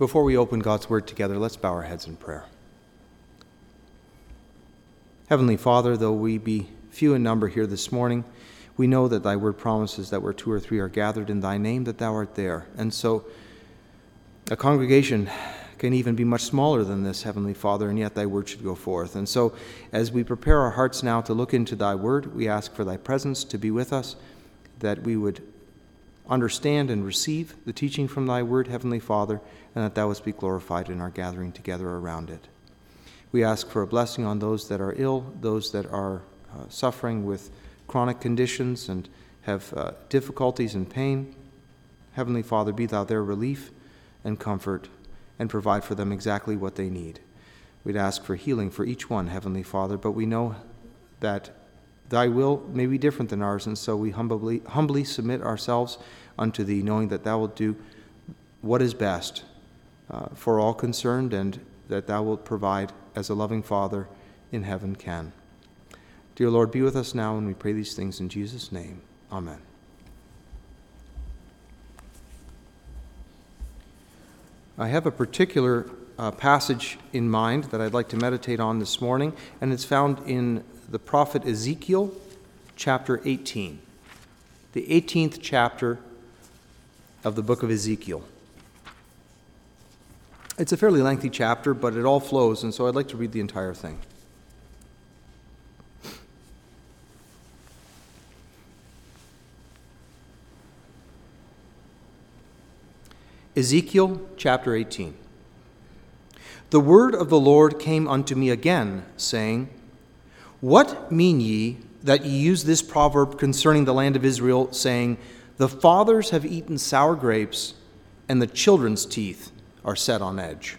Before we open God's Word together, let's bow our heads in prayer. Heavenly Father, though we be few in number here this morning, we know that Thy Word promises that where two or three are gathered in Thy name, that Thou art there. And so, a congregation can even be much smaller than this, Heavenly Father, and yet Thy Word should go forth. And so, as we prepare our hearts now to look into Thy Word, we ask for Thy presence to be with us, that we would understand and receive the teaching from Thy Word, Heavenly Father, and that Thou wouldst be glorified in our gathering together around it. We ask for a blessing on those that are ill, those that are uh, suffering with chronic conditions and have uh, difficulties and pain. Heavenly Father, be Thou their relief and comfort and provide for them exactly what they need. We'd ask for healing for each one, Heavenly Father, but we know that Thy will may be different than ours, and so we humbly, humbly submit ourselves unto Thee, knowing that Thou wilt do what is best uh, for all concerned and that Thou wilt provide as a loving Father in heaven can. Dear Lord, be with us now, and we pray these things in Jesus' name. Amen. I have a particular uh, passage in mind that I'd like to meditate on this morning, and it's found in the prophet Ezekiel, chapter 18, the 18th chapter of the book of Ezekiel. It's a fairly lengthy chapter, but it all flows, and so I'd like to read the entire thing. Ezekiel chapter 18. The word of the Lord came unto me again, saying, What mean ye that ye use this proverb concerning the land of Israel, saying, The fathers have eaten sour grapes, and the children's teeth are set on edge?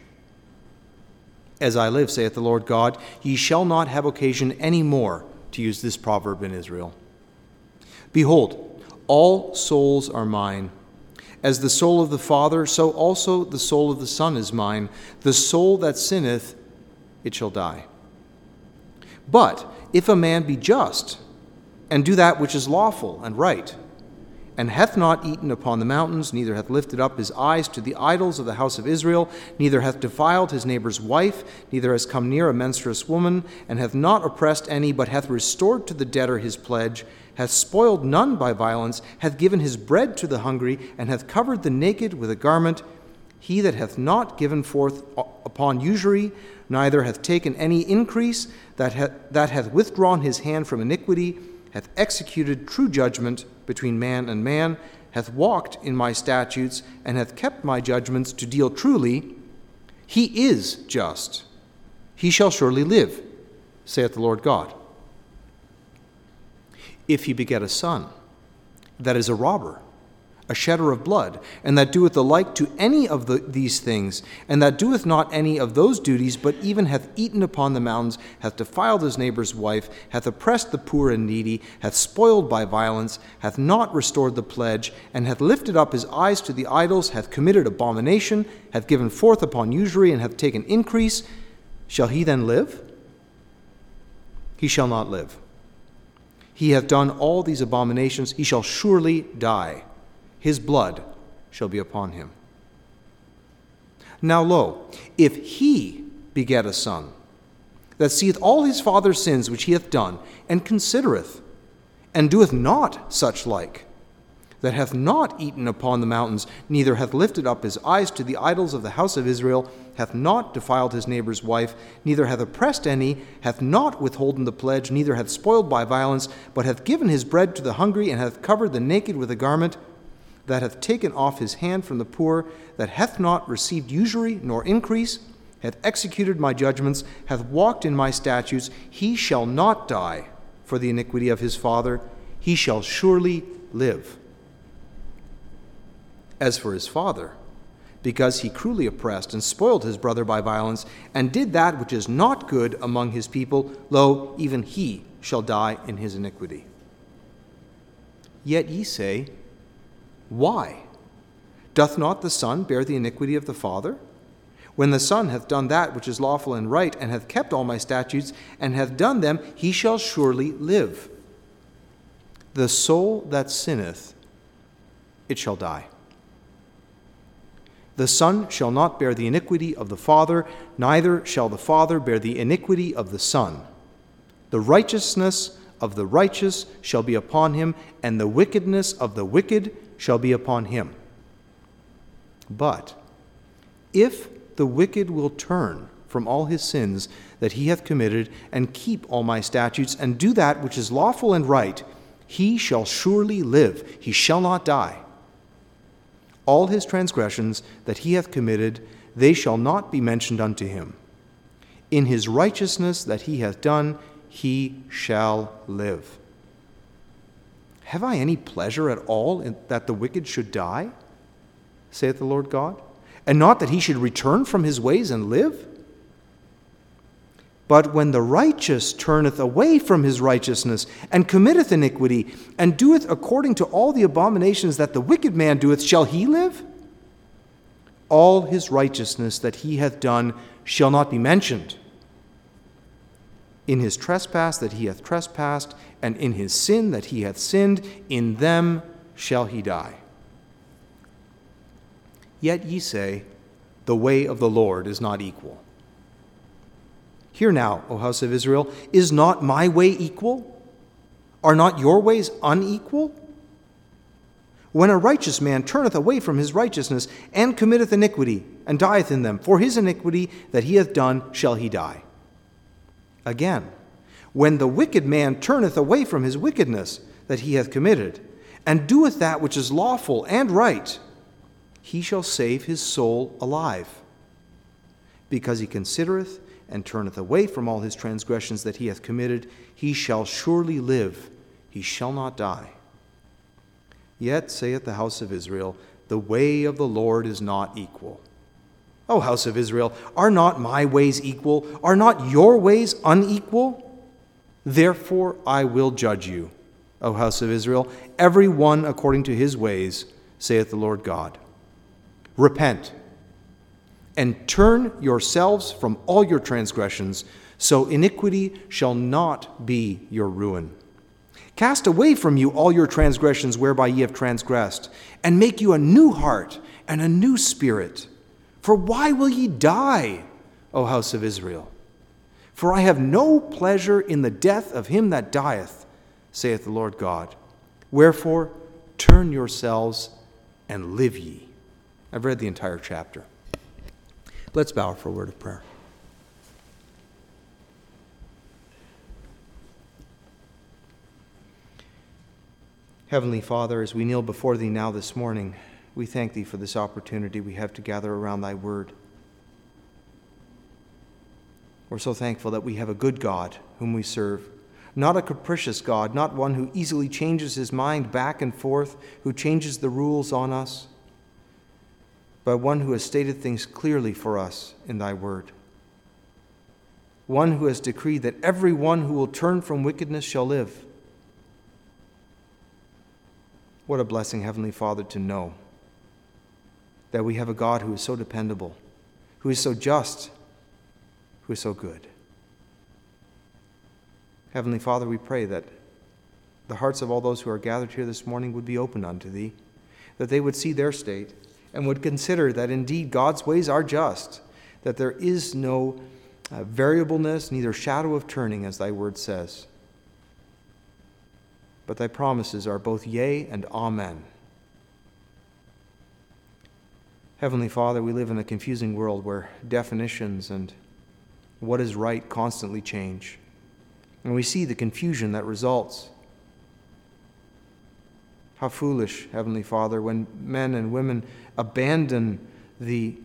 As I live, saith the Lord God, ye shall not have occasion any more to use this proverb in Israel. Behold, all souls are mine. As the soul of the Father, so also the soul of the Son is mine. The soul that sinneth, it shall die. But if a man be just, and do that which is lawful and right, and hath not eaten upon the mountains, neither hath lifted up his eyes to the idols of the house of Israel, neither hath defiled his neighbor's wife, neither has come near a menstruous woman, and hath not oppressed any, but hath restored to the debtor his pledge, hath spoiled none by violence, hath given his bread to the hungry, and hath covered the naked with a garment, he that hath not given forth upon usury, neither hath taken any increase, that hath, that hath withdrawn his hand from iniquity, hath executed true judgment between man and man, hath walked in my statutes, and hath kept my judgments to deal truly, he is just. He shall surely live, saith the Lord God if he beget a son, that is a robber, a shedder of blood, and that doeth the like to any of the, these things, and that doeth not any of those duties, but even hath eaten upon the mountains, hath defiled his neighbor's wife, hath oppressed the poor and needy, hath spoiled by violence, hath not restored the pledge, and hath lifted up his eyes to the idols, hath committed abomination, hath given forth upon usury, and hath taken increase, shall he then live? He shall not live he hath done all these abominations, he shall surely die. His blood shall be upon him. Now lo, if he beget a son, that seeth all his father's sins which he hath done, and considereth, and doeth not such like, that hath not eaten upon the mountains, neither hath lifted up his eyes to the idols of the house of Israel, hath not defiled his neighbor's wife, neither hath oppressed any, hath not withholden the pledge, neither hath spoiled by violence, but hath given his bread to the hungry, and hath covered the naked with a garment, that hath taken off his hand from the poor, that hath not received usury nor increase, hath executed my judgments, hath walked in my statutes, he shall not die for the iniquity of his father, he shall surely live. As for his father, because he cruelly oppressed and spoiled his brother by violence, and did that which is not good among his people, lo, even he shall die in his iniquity. Yet ye say, Why? Doth not the Son bear the iniquity of the Father? When the Son hath done that which is lawful and right, and hath kept all my statutes, and hath done them, he shall surely live. The soul that sinneth, it shall die. The Son shall not bear the iniquity of the Father, neither shall the Father bear the iniquity of the Son. The righteousness of the righteous shall be upon him, and the wickedness of the wicked shall be upon him. But if the wicked will turn from all his sins that he hath committed, and keep all my statutes, and do that which is lawful and right, he shall surely live, he shall not die. All his transgressions that he hath committed, they shall not be mentioned unto him. In his righteousness that he hath done, he shall live. Have I any pleasure at all in that the wicked should die? saith the Lord God, and not that he should return from his ways and live? But when the righteous turneth away from his righteousness, and committeth iniquity, and doeth according to all the abominations that the wicked man doeth, shall he live? All his righteousness that he hath done shall not be mentioned in his trespass that he hath trespassed, and in his sin that he hath sinned, in them shall he die. Yet ye say, The way of the Lord is not equal. Hear now, O house of Israel, is not my way equal? Are not your ways unequal? When a righteous man turneth away from his righteousness, and committeth iniquity, and dieth in them, for his iniquity that he hath done shall he die. Again, when the wicked man turneth away from his wickedness that he hath committed, and doeth that which is lawful and right, he shall save his soul alive. Because he considereth and turneth away from all his transgressions that he hath committed, he shall surely live, he shall not die. Yet saith the house of Israel, The way of the Lord is not equal. O house of Israel, are not my ways equal? Are not your ways unequal? Therefore I will judge you, O house of Israel, every one according to his ways, saith the Lord God. Repent and turn yourselves from all your transgressions, so iniquity shall not be your ruin. Cast away from you all your transgressions whereby ye have transgressed, and make you a new heart and a new spirit. For why will ye die, O house of Israel? For I have no pleasure in the death of him that dieth, saith the Lord God. Wherefore, turn yourselves and live ye. I've read the entire chapter. Let's bow for a word of prayer. Heavenly Father, as we kneel before Thee now this morning, we thank Thee for this opportunity we have to gather around Thy Word. We're so thankful that we have a good God whom we serve, not a capricious God, not one who easily changes his mind back and forth, who changes the rules on us, but one who has stated things clearly for us in Thy Word. One who has decreed that every one who will turn from wickedness shall live. What a blessing, Heavenly Father, to know that we have a God who is so dependable, who is so just, who is so good. Heavenly Father, we pray that the hearts of all those who are gathered here this morning would be opened unto Thee, that they would see their state and would consider that indeed God's ways are just, that there is no uh, variableness, neither shadow of turning, as Thy word says. But Thy promises are both yea and amen. Heavenly Father, we live in a confusing world where definitions and what is right constantly change. And we see the confusion that results. How foolish, Heavenly Father, when men and women abandon the,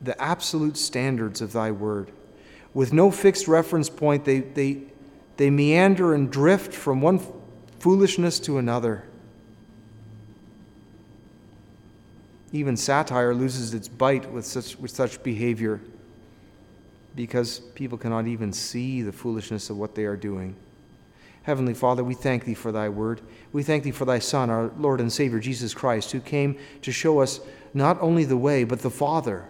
the absolute standards of Thy Word. With no fixed reference point, they, they, they meander and drift from one foolishness to another. Even satire loses its bite with such, with such behavior because people cannot even see the foolishness of what they are doing. Heavenly Father, we thank Thee for Thy word. We thank Thee for Thy Son, our Lord and Savior, Jesus Christ, who came to show us not only the way, but the Father.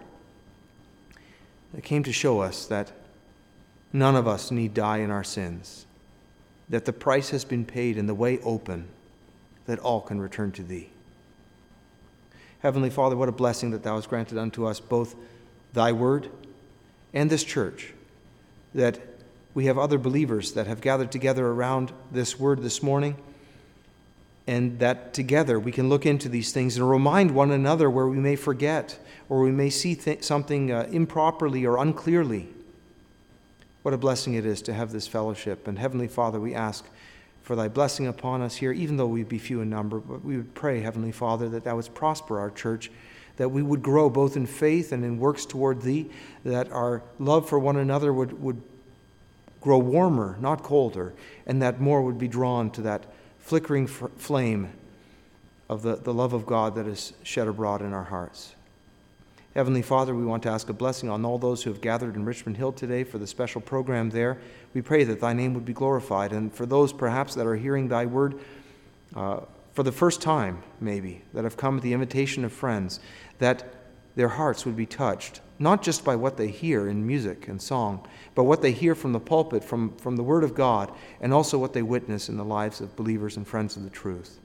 That came to show us that none of us need die in our sins, that the price has been paid and the way open, that all can return to Thee. Heavenly Father, what a blessing that thou hast granted unto us both thy word and this church, that we have other believers that have gathered together around this word this morning, and that together we can look into these things and remind one another where we may forget or we may see th- something uh, improperly or unclearly. What a blessing it is to have this fellowship. And Heavenly Father, we ask for thy blessing upon us here, even though we be few in number. But we would pray, Heavenly Father, that thou wouldst prosper our church, that we would grow both in faith and in works toward thee, that our love for one another would, would grow warmer, not colder, and that more would be drawn to that flickering flame of the, the love of God that is shed abroad in our hearts. Heavenly Father, we want to ask a blessing on all those who have gathered in Richmond Hill today for the special program there. We pray that thy name would be glorified. And for those perhaps that are hearing thy word uh, for the first time, maybe, that have come at the invitation of friends, that their hearts would be touched, not just by what they hear in music and song, but what they hear from the pulpit, from, from the Word of God, and also what they witness in the lives of believers and friends of the truth.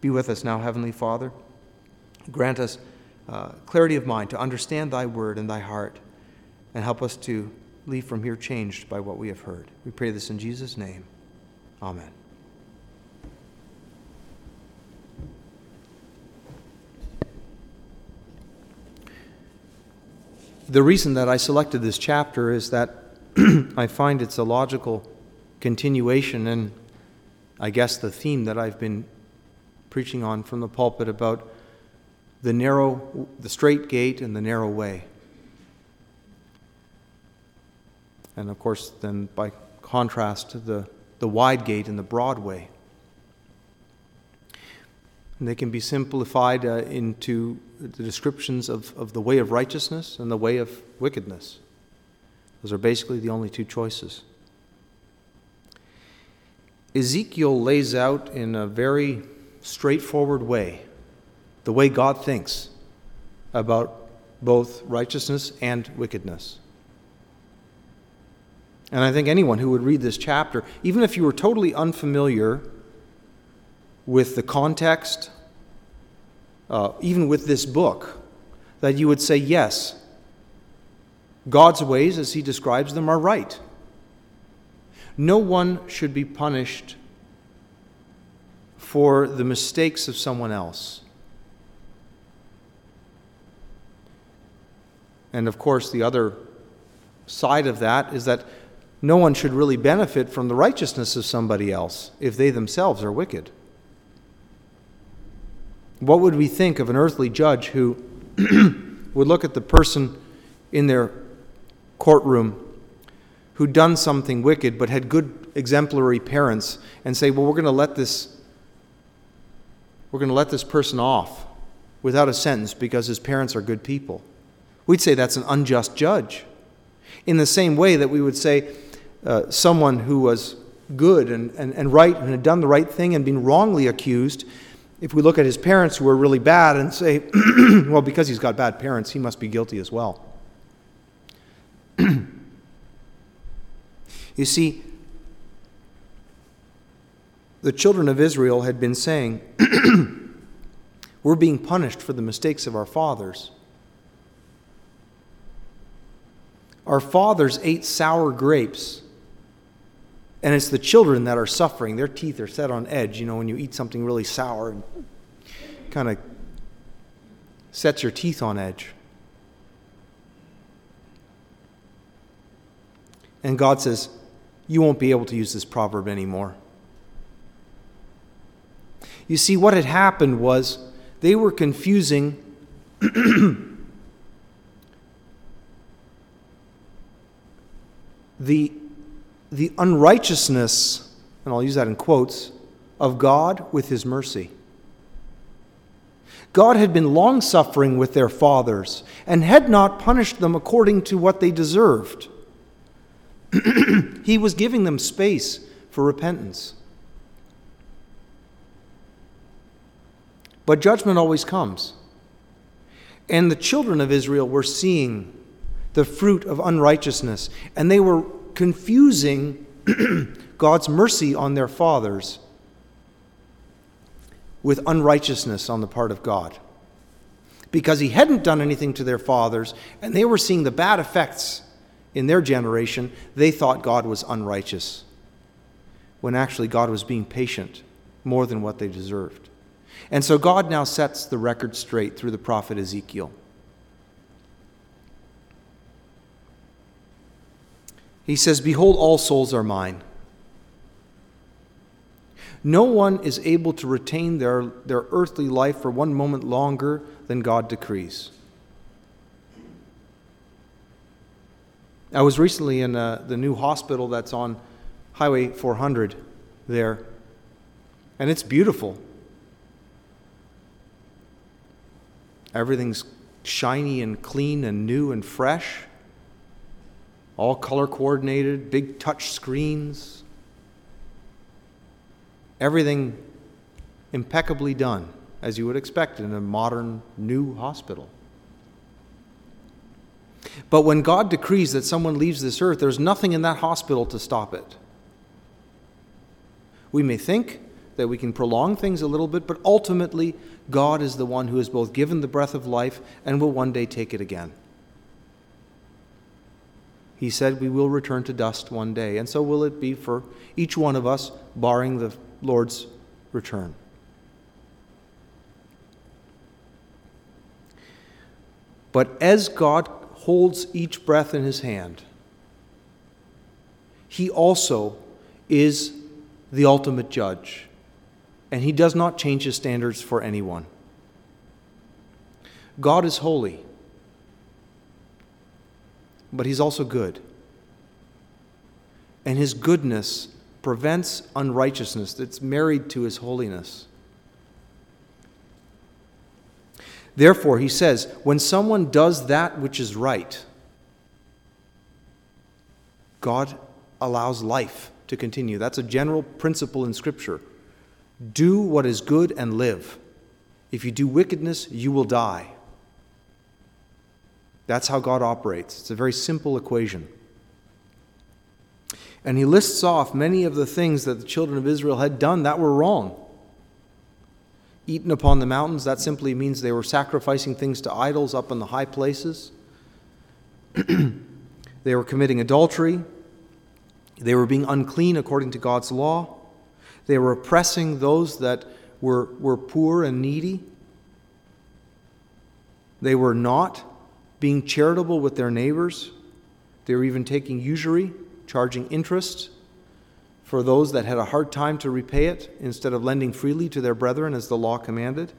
Be with us now, Heavenly Father. Grant us uh, clarity of mind to understand thy word and thy heart, and help us to leave from here changed by what we have heard. We pray this in Jesus' name. Amen. The reason that I selected this chapter is that I find it's a logical continuation and I guess the theme that I've been preaching on from the pulpit about the narrow, the strait gate and the narrow way. And of course, then by contrast, the, the wide gate and the broad way. And they can be simplified uh, into the descriptions of, of the way of righteousness and the way of wickedness. Those are basically the only two choices. Ezekiel lays out in a very straightforward way the way God thinks about both righteousness and wickedness. And I think anyone who would read this chapter, even if you were totally unfamiliar with the context, uh, even with this book, that you would say, yes, God's ways, as he describes them, are right. No one should be punished for the mistakes of someone else. And of course, the other side of that is that no one should really benefit from the righteousness of somebody else if they themselves are wicked. What would we think of an earthly judge who would look at the person in their courtroom who'd done something wicked but had good exemplary parents and say, "Well, we're going to let this we're going to let this person off without a sentence because his parents are good people." We'd say that's an unjust judge. In the same way that we would say uh, someone who was good and, and, and right and had done the right thing and been wrongly accused, if we look at his parents who were really bad and say, well, because he's got bad parents, he must be guilty as well. you see, the children of Israel had been saying, We're being punished for the mistakes of our fathers. Our fathers ate sour grapes. And it's the children that are suffering. Their teeth are set on edge. You know, when you eat something really sour, and kind of sets your teeth on edge. And God says, You won't be able to use this proverb anymore. You see, what had happened was they were confusing the, the unrighteousness, and I'll use that in quotes, of God with his mercy. God had been long suffering with their fathers and had not punished them according to what they deserved. he was giving them space for repentance. But judgment always comes. And the children of Israel were seeing the fruit of unrighteousness. And they were confusing God's mercy on their fathers with unrighteousness on the part of God. because he hadn't done anything to their fathers and they were seeing the bad effects in their generation, they thought God was unrighteous, when actually God was being patient more than what they deserved. And so God now sets the record straight through the prophet Ezekiel. He says, Behold, all souls are mine. No one is able to retain their, their earthly life for one moment longer than God decrees. I was recently in uh, the new hospital that's on Highway 400 there, and it's beautiful. Everything's shiny and clean and new and fresh, all color coordinated, big touch screens. Everything impeccably done, as you would expect in a modern new hospital. But when God decrees that someone leaves this earth, there's nothing in that hospital to stop it. We may think that we can prolong things a little bit, but ultimately, God is the one who has both given the breath of life and will one day take it again. He said we will return to dust one day, and so will it be for each one of us, barring the Lord's return. But as God holds each breath in his hand, he also is the ultimate judge, and he does not change his standards for anyone. God is holy, but he's also good. And his goodness prevents unrighteousness that's married to his holiness. Therefore, he says, when someone does that which is right, God allows life to continue. That's a general principle in Scripture. Do what is good and live. If you do wickedness, you will die. That's how God operates. It's a very simple equation. And he lists off many of the things that the children of Israel had done that were wrong eaten upon the mountains, that simply means they were sacrificing things to idols up in the high places. they were committing adultery. They were being unclean according to God's law. They were oppressing those that were, were poor and needy. They were not being charitable with their neighbors. They were even taking usury, charging interest for those that had a hard time to repay it instead of lending freely to their brethren as the law commanded.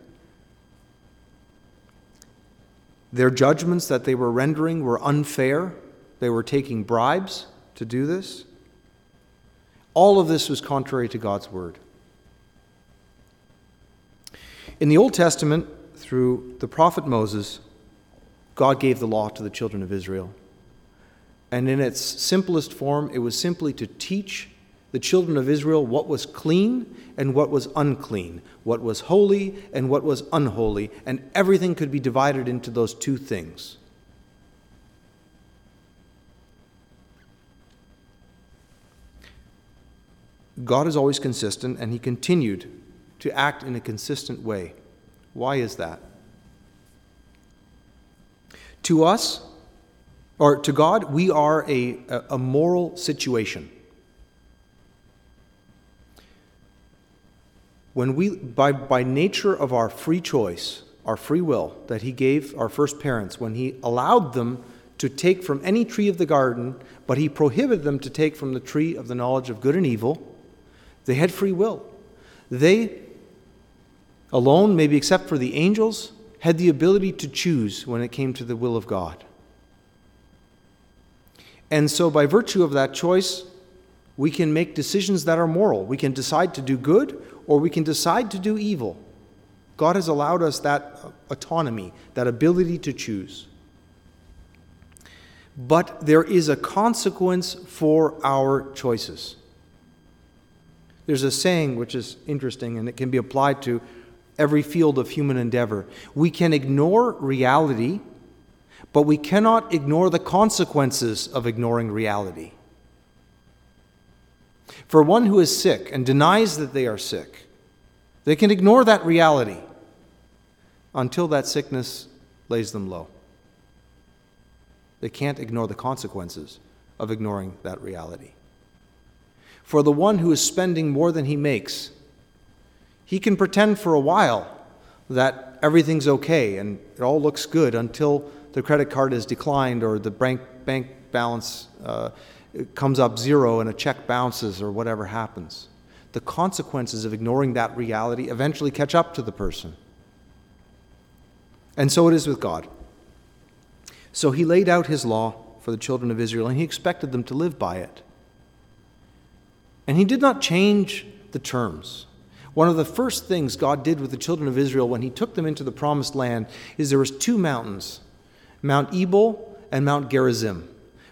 Their judgments that they were rendering were unfair. They were taking bribes to do this. All of this was contrary to God's word. In the Old Testament, through the prophet Moses, God gave the law to the children of Israel. And in its simplest form, it was simply to teach the children of Israel what was clean and what was unclean, what was holy and what was unholy, and everything could be divided into those two things. God is always consistent, and He continued to act in a consistent way. Why is that? To us, or to God, we are a, a moral situation. when we, by, by nature of our free choice, our free will that He gave our first parents, when He allowed them to take from any tree of the garden, but He prohibited them to take from the tree of the knowledge of good and evil, they had free will. They alone, maybe except for the angels, had the ability to choose when it came to the will of God. And so, by virtue of that choice, we can make decisions that are moral. We can decide to do good or we can decide to do evil. God has allowed us that autonomy, that ability to choose. But there is a consequence for our choices. There's a saying which is interesting and it can be applied to every field of human endeavor. We can ignore reality, but we cannot ignore the consequences of ignoring reality. For one who is sick and denies that they are sick, they can ignore that reality until that sickness lays them low. They can't ignore the consequences of ignoring that reality. For the one who is spending more than he makes, he can pretend for a while that everything's okay and it all looks good until the credit card is declined or the bank, bank balance uh, comes up zero and a check bounces or whatever happens. The consequences of ignoring that reality eventually catch up to the person. And so it is with God. So he laid out his law for the children of Israel and he expected them to live by it. And he did not change the terms. One of the first things God did with the children of Israel when he took them into the promised land is there was two mountains, Mount Ebal and Mount Gerizim.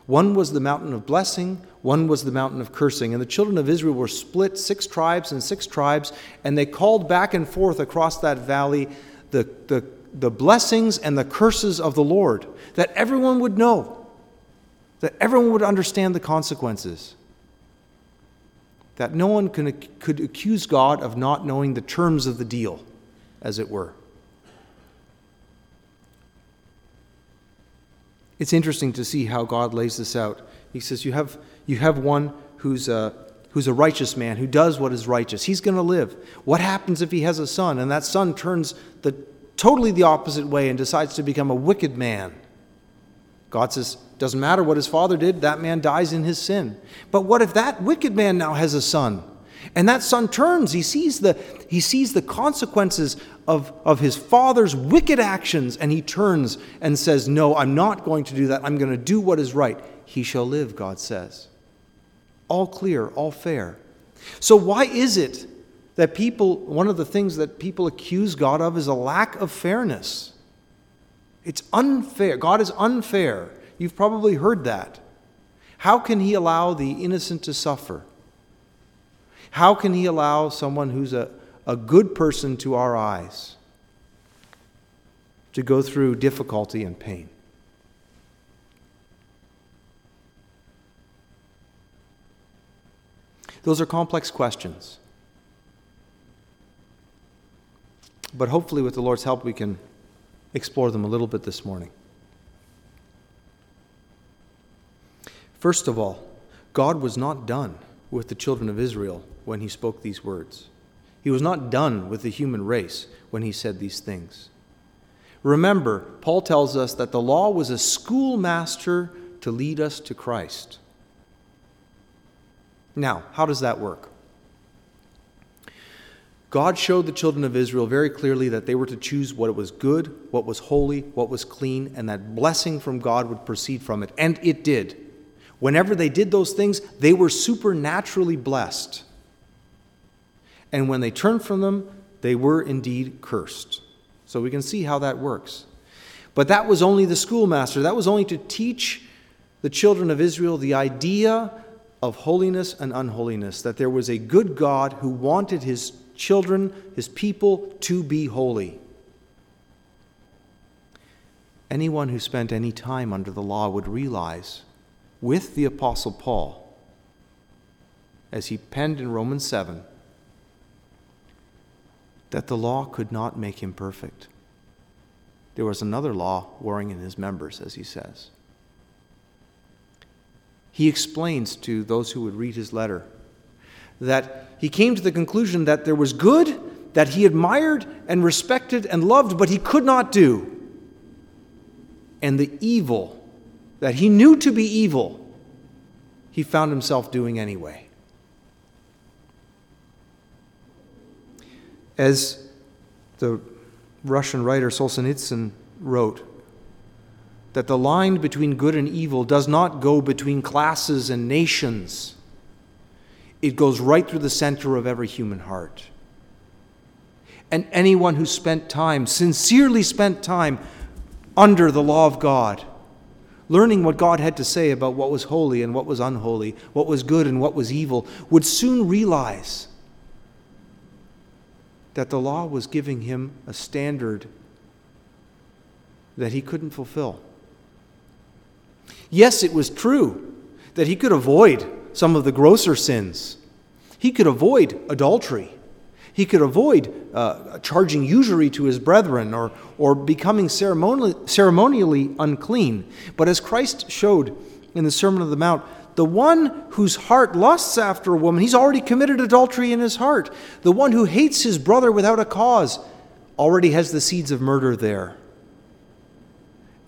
One was the mountain of blessing, one was the mountain of cursing. And the children of Israel were split six tribes and six tribes, and they called back and forth across that valley the, the, the blessings and the curses of the Lord, that everyone would know, that everyone would understand the consequences that no one can, could accuse God of not knowing the terms of the deal, as it were. It's interesting to see how God lays this out. He says, You have, you have one who's a, who's a righteous man, who does what is righteous. He's going to live. What happens if he has a son and that son turns the, totally the opposite way and decides to become a wicked man? God says, doesn't matter what his father did, that man dies in his sin. But what if that wicked man now has a son? And that son turns, he sees the, he sees the consequences of, of his father's wicked actions, and he turns and says, No, I'm not going to do that. I'm going to do what is right. He shall live, God says. All clear, all fair. So, why is it that people, one of the things that people accuse God of is a lack of fairness? It's unfair. God is unfair. You've probably heard that. How can He allow the innocent to suffer? How can He allow someone who's a, a good person to our eyes to go through difficulty and pain? Those are complex questions. But hopefully, with the Lord's help, we can explore them a little bit this morning. First of all, God was not done with the children of Israel when he spoke these words. He was not done with the human race when he said these things. Remember, Paul tells us that the law was a schoolmaster to lead us to Christ. Now, how does that work? God showed the children of Israel very clearly that they were to choose what was good, what was holy, what was clean, and that blessing from God would proceed from it. And it did. Whenever they did those things, they were supernaturally blessed. And when they turned from them, they were indeed cursed. So we can see how that works. But that was only the schoolmaster. That was only to teach the children of Israel the idea of holiness and unholiness, that there was a good God who wanted his children, his people, to be holy. Anyone who spent any time under the law would realize, with the Apostle Paul, as he penned in Romans 7, that the law could not make him perfect. There was another law warring in his members, as he says. He explains to those who would read his letter that he came to the conclusion that there was good that he admired and respected and loved, but he could not do. And the evil that he knew to be evil, he found himself doing anyway. As the Russian writer Solzhenitsyn wrote, that the line between good and evil does not go between classes and nations it goes right through the center of every human heart. And anyone who spent time, sincerely spent time, under the law of God, learning what God had to say about what was holy and what was unholy, what was good and what was evil, would soon realize that the law was giving him a standard that he couldn't fulfill. Yes, it was true that he could avoid some of the grosser sins. He could avoid adultery. He could avoid uh, charging usury to his brethren or, or becoming ceremonially, ceremonially unclean. But as Christ showed in the Sermon on the Mount, the one whose heart lusts after a woman, he's already committed adultery in his heart. The one who hates his brother without a cause already has the seeds of murder there.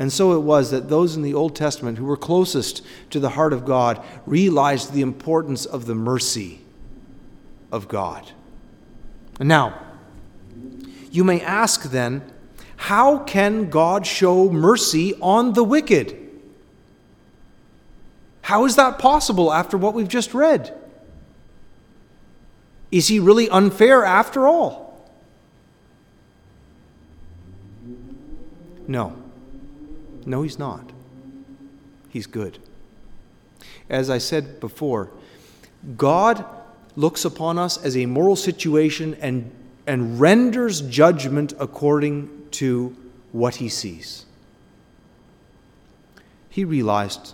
And so it was that those in the Old Testament who were closest to the heart of God realized the importance of the mercy of God. And now, you may ask then, how can God show mercy on the wicked? How is that possible after what we've just read? Is he really unfair after all? No. No, he's not. He's good. As I said before, God looks upon us as a moral situation and, and renders judgment according to what he sees. He realized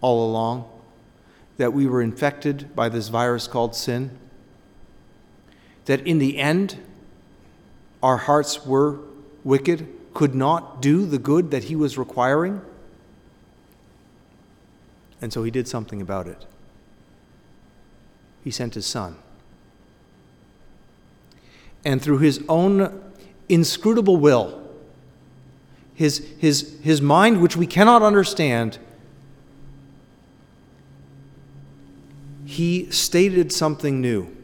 all along that we were infected by this virus called sin, that in the end, our hearts were wicked, could not do the good that he was requiring. And so he did something about it. He sent his son. And through his own inscrutable will, his, his, his mind, which we cannot understand, he stated something new.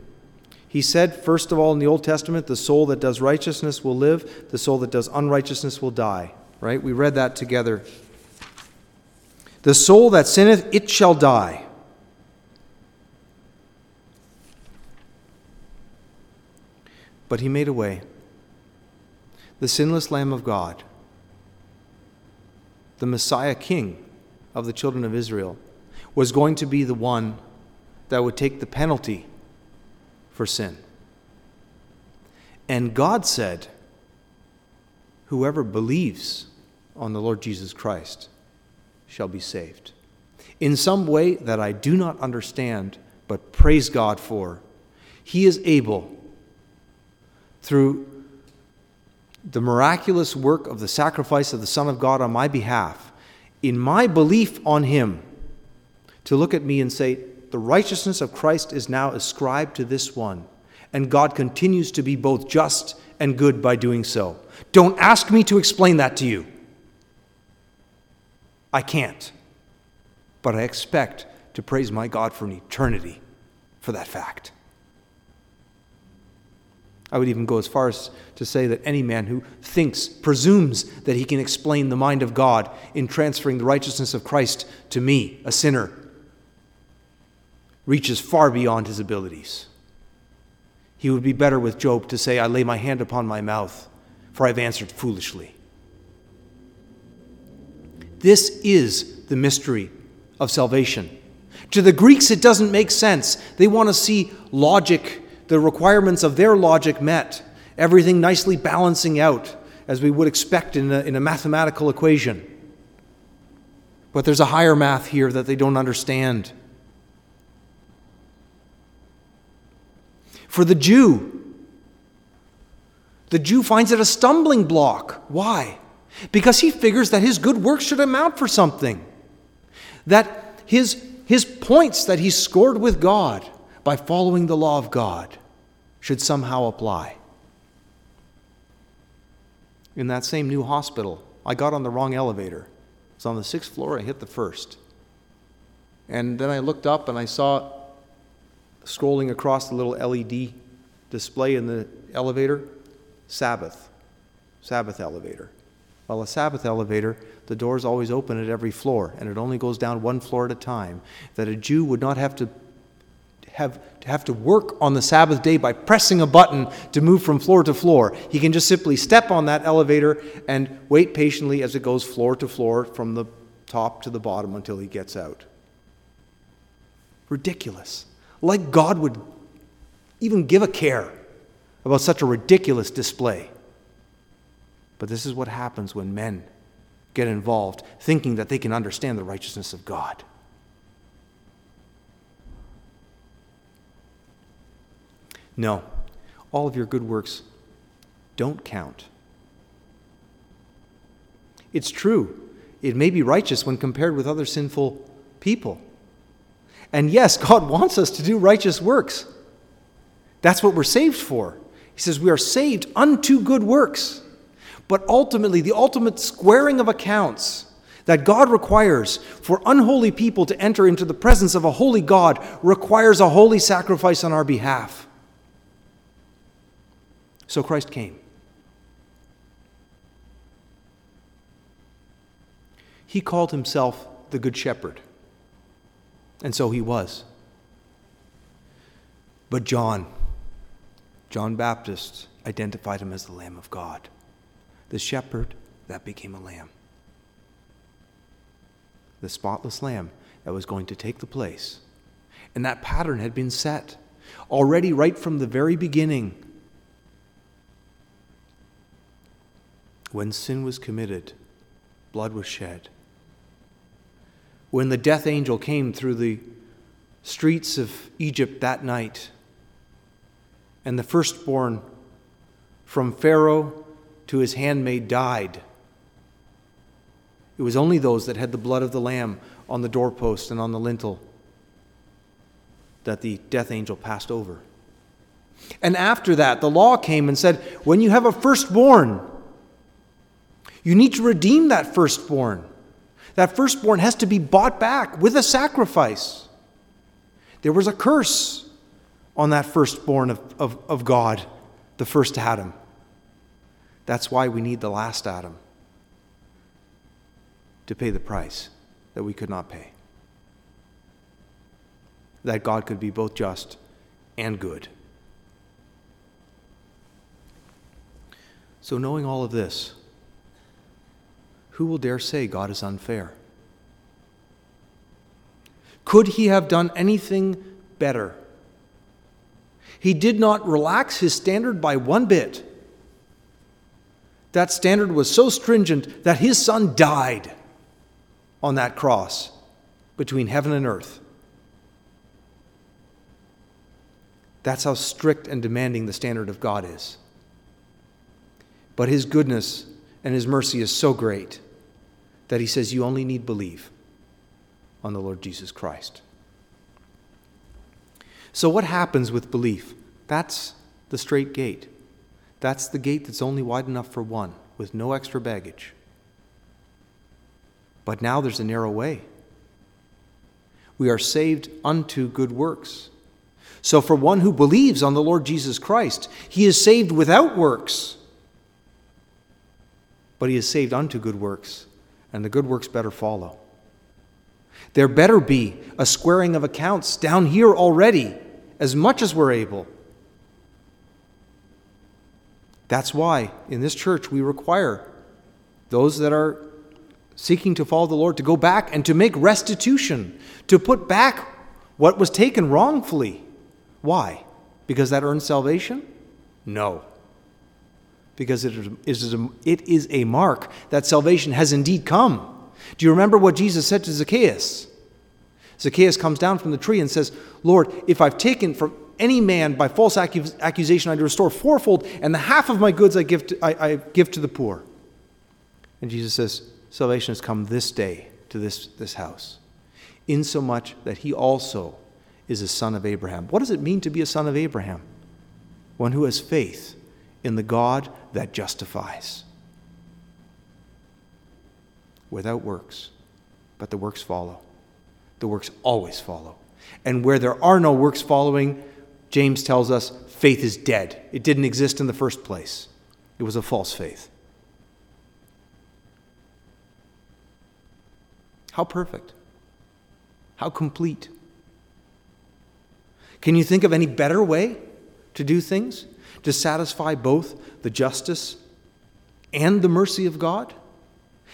He said, first of all, in the Old Testament, the soul that does righteousness will live, the soul that does unrighteousness will die. Right? We read that together. The soul that sinneth, it shall die. But he made a way. The sinless Lamb of God, the Messiah King of the children of Israel, was going to be the one that would take the penalty for sin. And God said, Whoever believes on the Lord Jesus Christ shall be saved. In some way that I do not understand, but praise God for, He is able, through the miraculous work of the sacrifice of the Son of God on my behalf, in my belief on Him, to look at me and say, the righteousness of Christ is now ascribed to this one, and God continues to be both just and good by doing so. Don't ask me to explain that to you. I can't. But I expect to praise my God for an eternity for that fact. I would even go as far as to say that any man who thinks, presumes that he can explain the mind of God in transferring the righteousness of Christ to me, a sinner, reaches far beyond his abilities. He would be better with Job to say, I lay my hand upon my mouth, for I've answered foolishly. This is the mystery of salvation. To the Greeks, it doesn't make sense. They want to see logic, the requirements of their logic met, everything nicely balancing out, as we would expect in a, in a mathematical equation. But there's a higher math here that they don't understand. For the Jew. The Jew finds it a stumbling block. Why? Because he figures that his good works should amount for something. That his, his points that he scored with God by following the law of God should somehow apply. In that same new hospital, I got on the wrong elevator. It's on the sixth floor, I hit the first. And then I looked up and I saw scrolling across the little LED display in the elevator Sabbath, Sabbath elevator. Well, a Sabbath elevator, the doors always open at every floor, and it only goes down one floor at a time. That a Jew would not have to have to have to work on the Sabbath day by pressing a button to move from floor to floor. He can just simply step on that elevator and wait patiently as it goes floor to floor from the top to the bottom until he gets out. Ridiculous like God would even give a care about such a ridiculous display. But this is what happens when men get involved thinking that they can understand the righteousness of God. No. all of your good works don't count. It's true, it may be righteous when compared with other sinful people. And yes, God wants us to do righteous works. That's what we're saved for. He says we are saved unto good works. But ultimately, the ultimate squaring of accounts that God requires for unholy people to enter into the presence of a holy God requires a holy sacrifice on our behalf. So Christ came. He called himself the Good Shepherd. And so he was. But John, John Baptist, identified him as the Lamb of God, the shepherd that became a lamb, the spotless lamb that was going to take the place. And that pattern had been set already right from the very beginning. When sin was committed, blood was shed when the death angel came through the streets of Egypt that night, and the firstborn from Pharaoh to his handmaid died. It was only those that had the blood of the Lamb on the doorpost and on the lintel that the death angel passed over. And after that, the law came and said, when you have a firstborn, you need to redeem that firstborn. That firstborn has to be bought back with a sacrifice. There was a curse on that firstborn of, of, of God, the first Adam. That's why we need the last Adam to pay the price that we could not pay. That God could be both just and good. So, knowing all of this, who will dare say God is unfair? Could he have done anything better? He did not relax his standard by one bit. That standard was so stringent that his son died on that cross between heaven and earth. That's how strict and demanding the standard of God is. But his goodness and his mercy is so great that he says you only need believe on the Lord Jesus Christ. So, what happens with belief? That's the strait gate. That's the gate that's only wide enough for one, with no extra baggage. But now there's a narrow way. We are saved unto good works. So, for one who believes on the Lord Jesus Christ, he is saved without works. But he is saved unto good works and the good works better follow. There better be a squaring of accounts down here already, as much as we're able. That's why in this church we require those that are seeking to follow the Lord to go back and to make restitution, to put back what was taken wrongfully. Why? Because that earns salvation? No because it is, a, it is a mark that salvation has indeed come. Do you remember what Jesus said to Zacchaeus? Zacchaeus comes down from the tree and says, Lord, if I've taken from any man by false accusation, I restore fourfold, and the half of my goods I give to, I, I give to the poor. And Jesus says, Salvation has come this day to this, this house, insomuch that he also is a son of Abraham. What does it mean to be a son of Abraham? One who has faith in the God that justifies. Without works, but the works follow. The works always follow. And where there are no works following, James tells us faith is dead. It didn't exist in the first place, it was a false faith. How perfect? How complete? Can you think of any better way to do things? To satisfy both the justice and the mercy of God?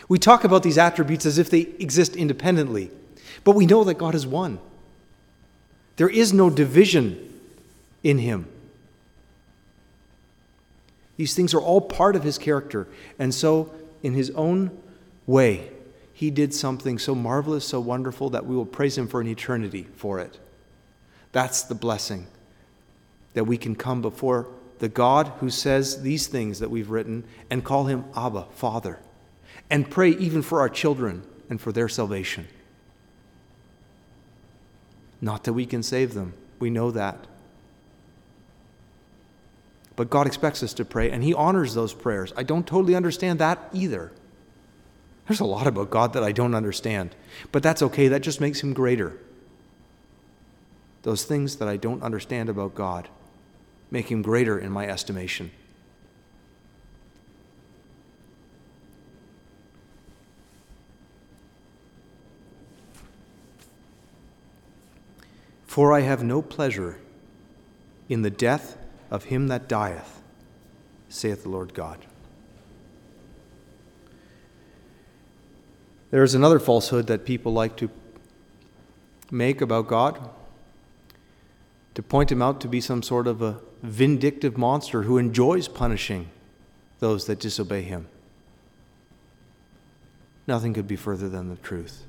We talk about these attributes as if they exist independently, but we know that God is one. There is no division in Him. These things are all part of His character, and so, in His own way, He did something so marvelous, so wonderful, that we will praise Him for an eternity for it. That's the blessing that we can come before the God who says these things that we've written and call him Abba, Father, and pray even for our children and for their salvation. Not that we can save them, we know that. But God expects us to pray, and He honors those prayers. I don't totally understand that either. There's a lot about God that I don't understand, but that's okay. That just makes Him greater. Those things that I don't understand about God make Him greater in my estimation. For I have no pleasure in the death of him that dieth, saith the Lord God. There is another falsehood that people like to make about God to point him out to be some sort of a vindictive monster who enjoys punishing those that disobey him. Nothing could be further than the truth.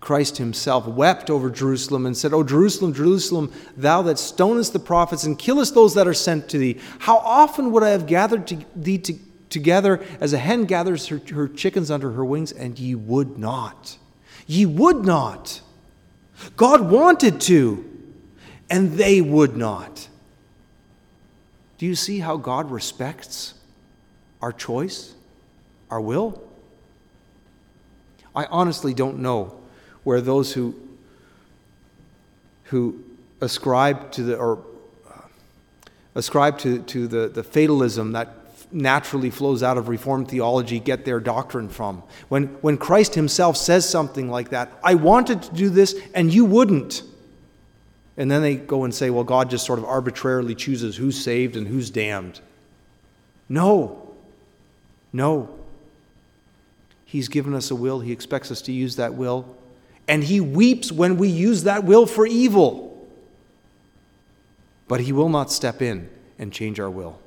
Christ himself wept over Jerusalem and said, O Jerusalem, Jerusalem, thou that stonest the prophets and killest those that are sent to thee, how often would I have gathered to thee to, together as a hen gathers her, her chickens under her wings, and ye would not. Ye would not. God wanted to, and they would not. Do you see how God respects our choice, our will? I honestly don't know where those who, who ascribe to the, or uh, ascribe to, to the, the fatalism that naturally flows out of Reformed theology get their doctrine from. When, when Christ himself says something like that, I wanted to do this and you wouldn't. And then they go and say, well, God just sort of arbitrarily chooses who's saved and who's damned. No. No. He's given us a will. He expects us to use that will and he weeps when we use that will for evil. But he will not step in and change our will.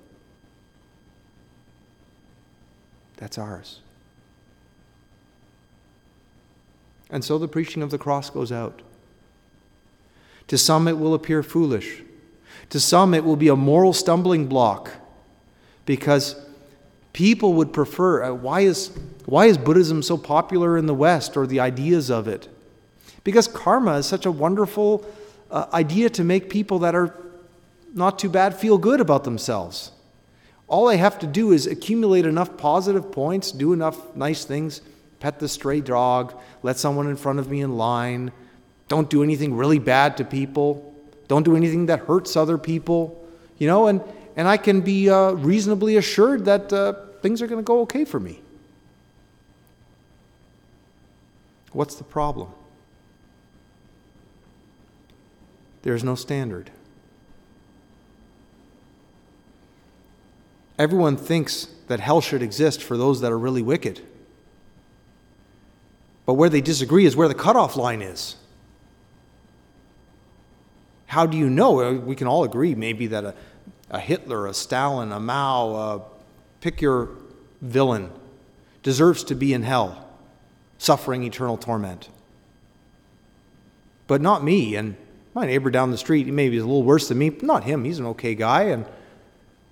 That's ours. And so the preaching of the cross goes out. To some, it will appear foolish. To some, it will be a moral stumbling block because people would prefer. Uh, why, is, why is Buddhism so popular in the West or the ideas of it? Because karma is such a wonderful uh, idea to make people that are not too bad feel good about themselves. All I have to do is accumulate enough positive points, do enough nice things, pet the stray dog, let someone in front of me in line, don't do anything really bad to people, don't do anything that hurts other people, you know, and, and I can be uh, reasonably assured that uh, things are going to go okay for me. What's the problem? There is no standard. Everyone thinks that hell should exist for those that are really wicked. But where they disagree is where the cutoff line is. How do you know? We can all agree maybe that a, a Hitler, a Stalin, a Mao, uh, pick your villain, deserves to be in hell, suffering eternal torment. But not me, and my neighbor down the street, he maybe is a little worse than me, not him, he's an okay guy. And,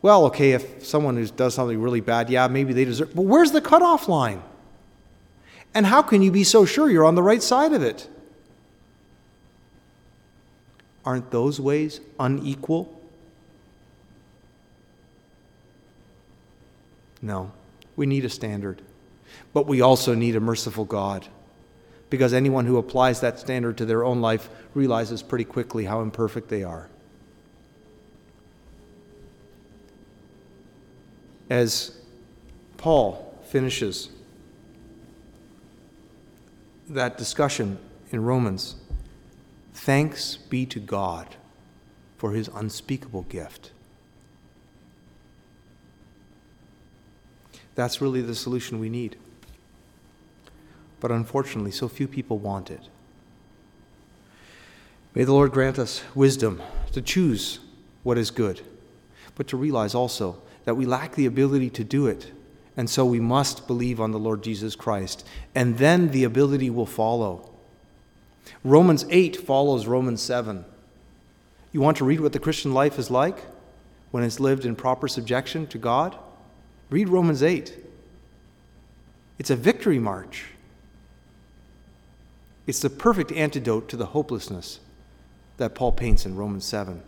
well, okay, if someone who does something really bad, yeah, maybe they deserve. But where's the cutoff line? And how can you be so sure you're on the right side of it? Aren't those ways unequal? No, we need a standard. But we also need a merciful God because anyone who applies that standard to their own life realizes pretty quickly how imperfect they are. As Paul finishes that discussion in Romans, thanks be to God for his unspeakable gift. That's really the solution we need but unfortunately, so few people want it. May the Lord grant us wisdom to choose what is good, but to realize also that we lack the ability to do it, and so we must believe on the Lord Jesus Christ, and then the ability will follow. Romans 8 follows Romans 7. You want to read what the Christian life is like? when it's lived in proper subjection to God? Read Romans 8. It's a victory march. It's the perfect antidote to the hopelessness that Paul paints in Romans 7.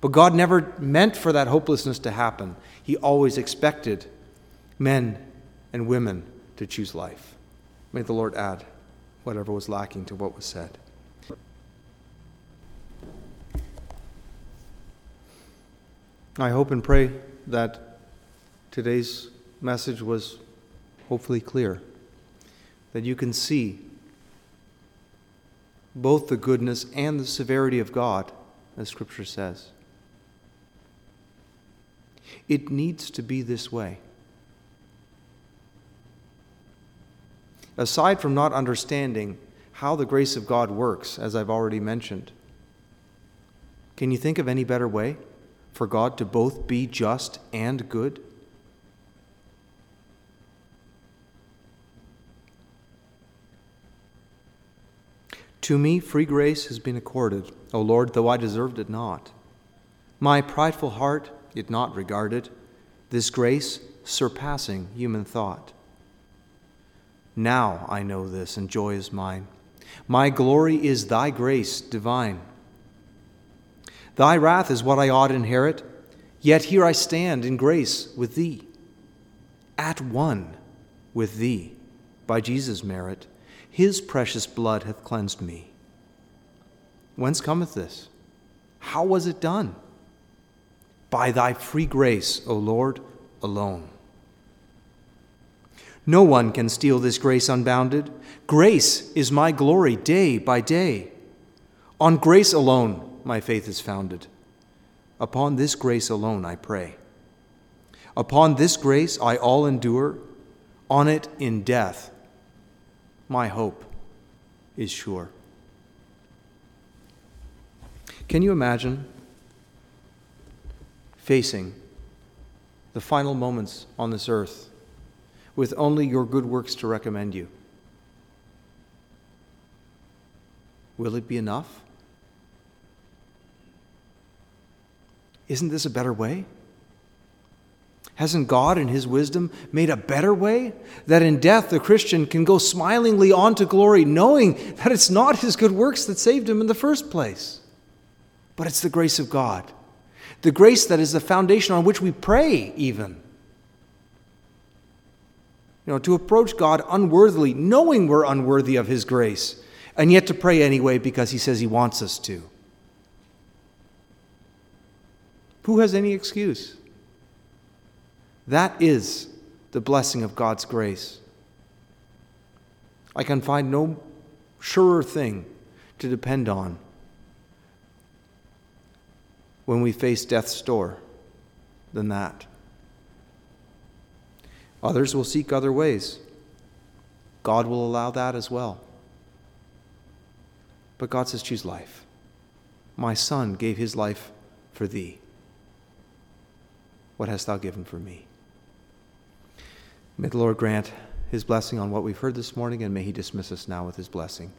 But God never meant for that hopelessness to happen. He always expected men and women to choose life. May the Lord add whatever was lacking to what was said. I hope and pray that today's message was hopefully clear, that you can see both the goodness and the severity of God, as Scripture says. It needs to be this way. Aside from not understanding how the grace of God works, as I've already mentioned, can you think of any better way for God to both be just and good? To me, free grace has been accorded, O Lord, though I deserved it not. My prideful heart it not regarded, this grace surpassing human thought. Now I know this, and joy is mine. My glory is thy grace divine. Thy wrath is what I ought inherit, yet here I stand in grace with thee, at one with thee, by Jesus' merit. His precious blood hath cleansed me. Whence cometh this? How was it done? By thy free grace, O Lord, alone. No one can steal this grace unbounded. Grace is my glory day by day. On grace alone my faith is founded. Upon this grace alone I pray. Upon this grace I all endure. On it in death my hope is sure. Can you imagine facing the final moments on this earth with only your good works to recommend you? Will it be enough? Isn't this a better way? Hasn't God, in His wisdom, made a better way? That in death the Christian can go smilingly on to glory, knowing that it's not his good works that saved him in the first place, but it's the grace of God. The grace that is the foundation on which we pray, even. Know, to approach God unworthily, knowing we're unworthy of His grace, and yet to pray anyway because He says He wants us to. Who has any excuse? That is the blessing of God's grace. I can find no surer thing to depend on when we face death's door than that. Others will seek other ways. God will allow that as well. But God says, choose life. My son gave his life for thee. What hast thou given for me? May the Lord grant his blessing on what we've heard this morning, and may he dismiss us now with his blessing.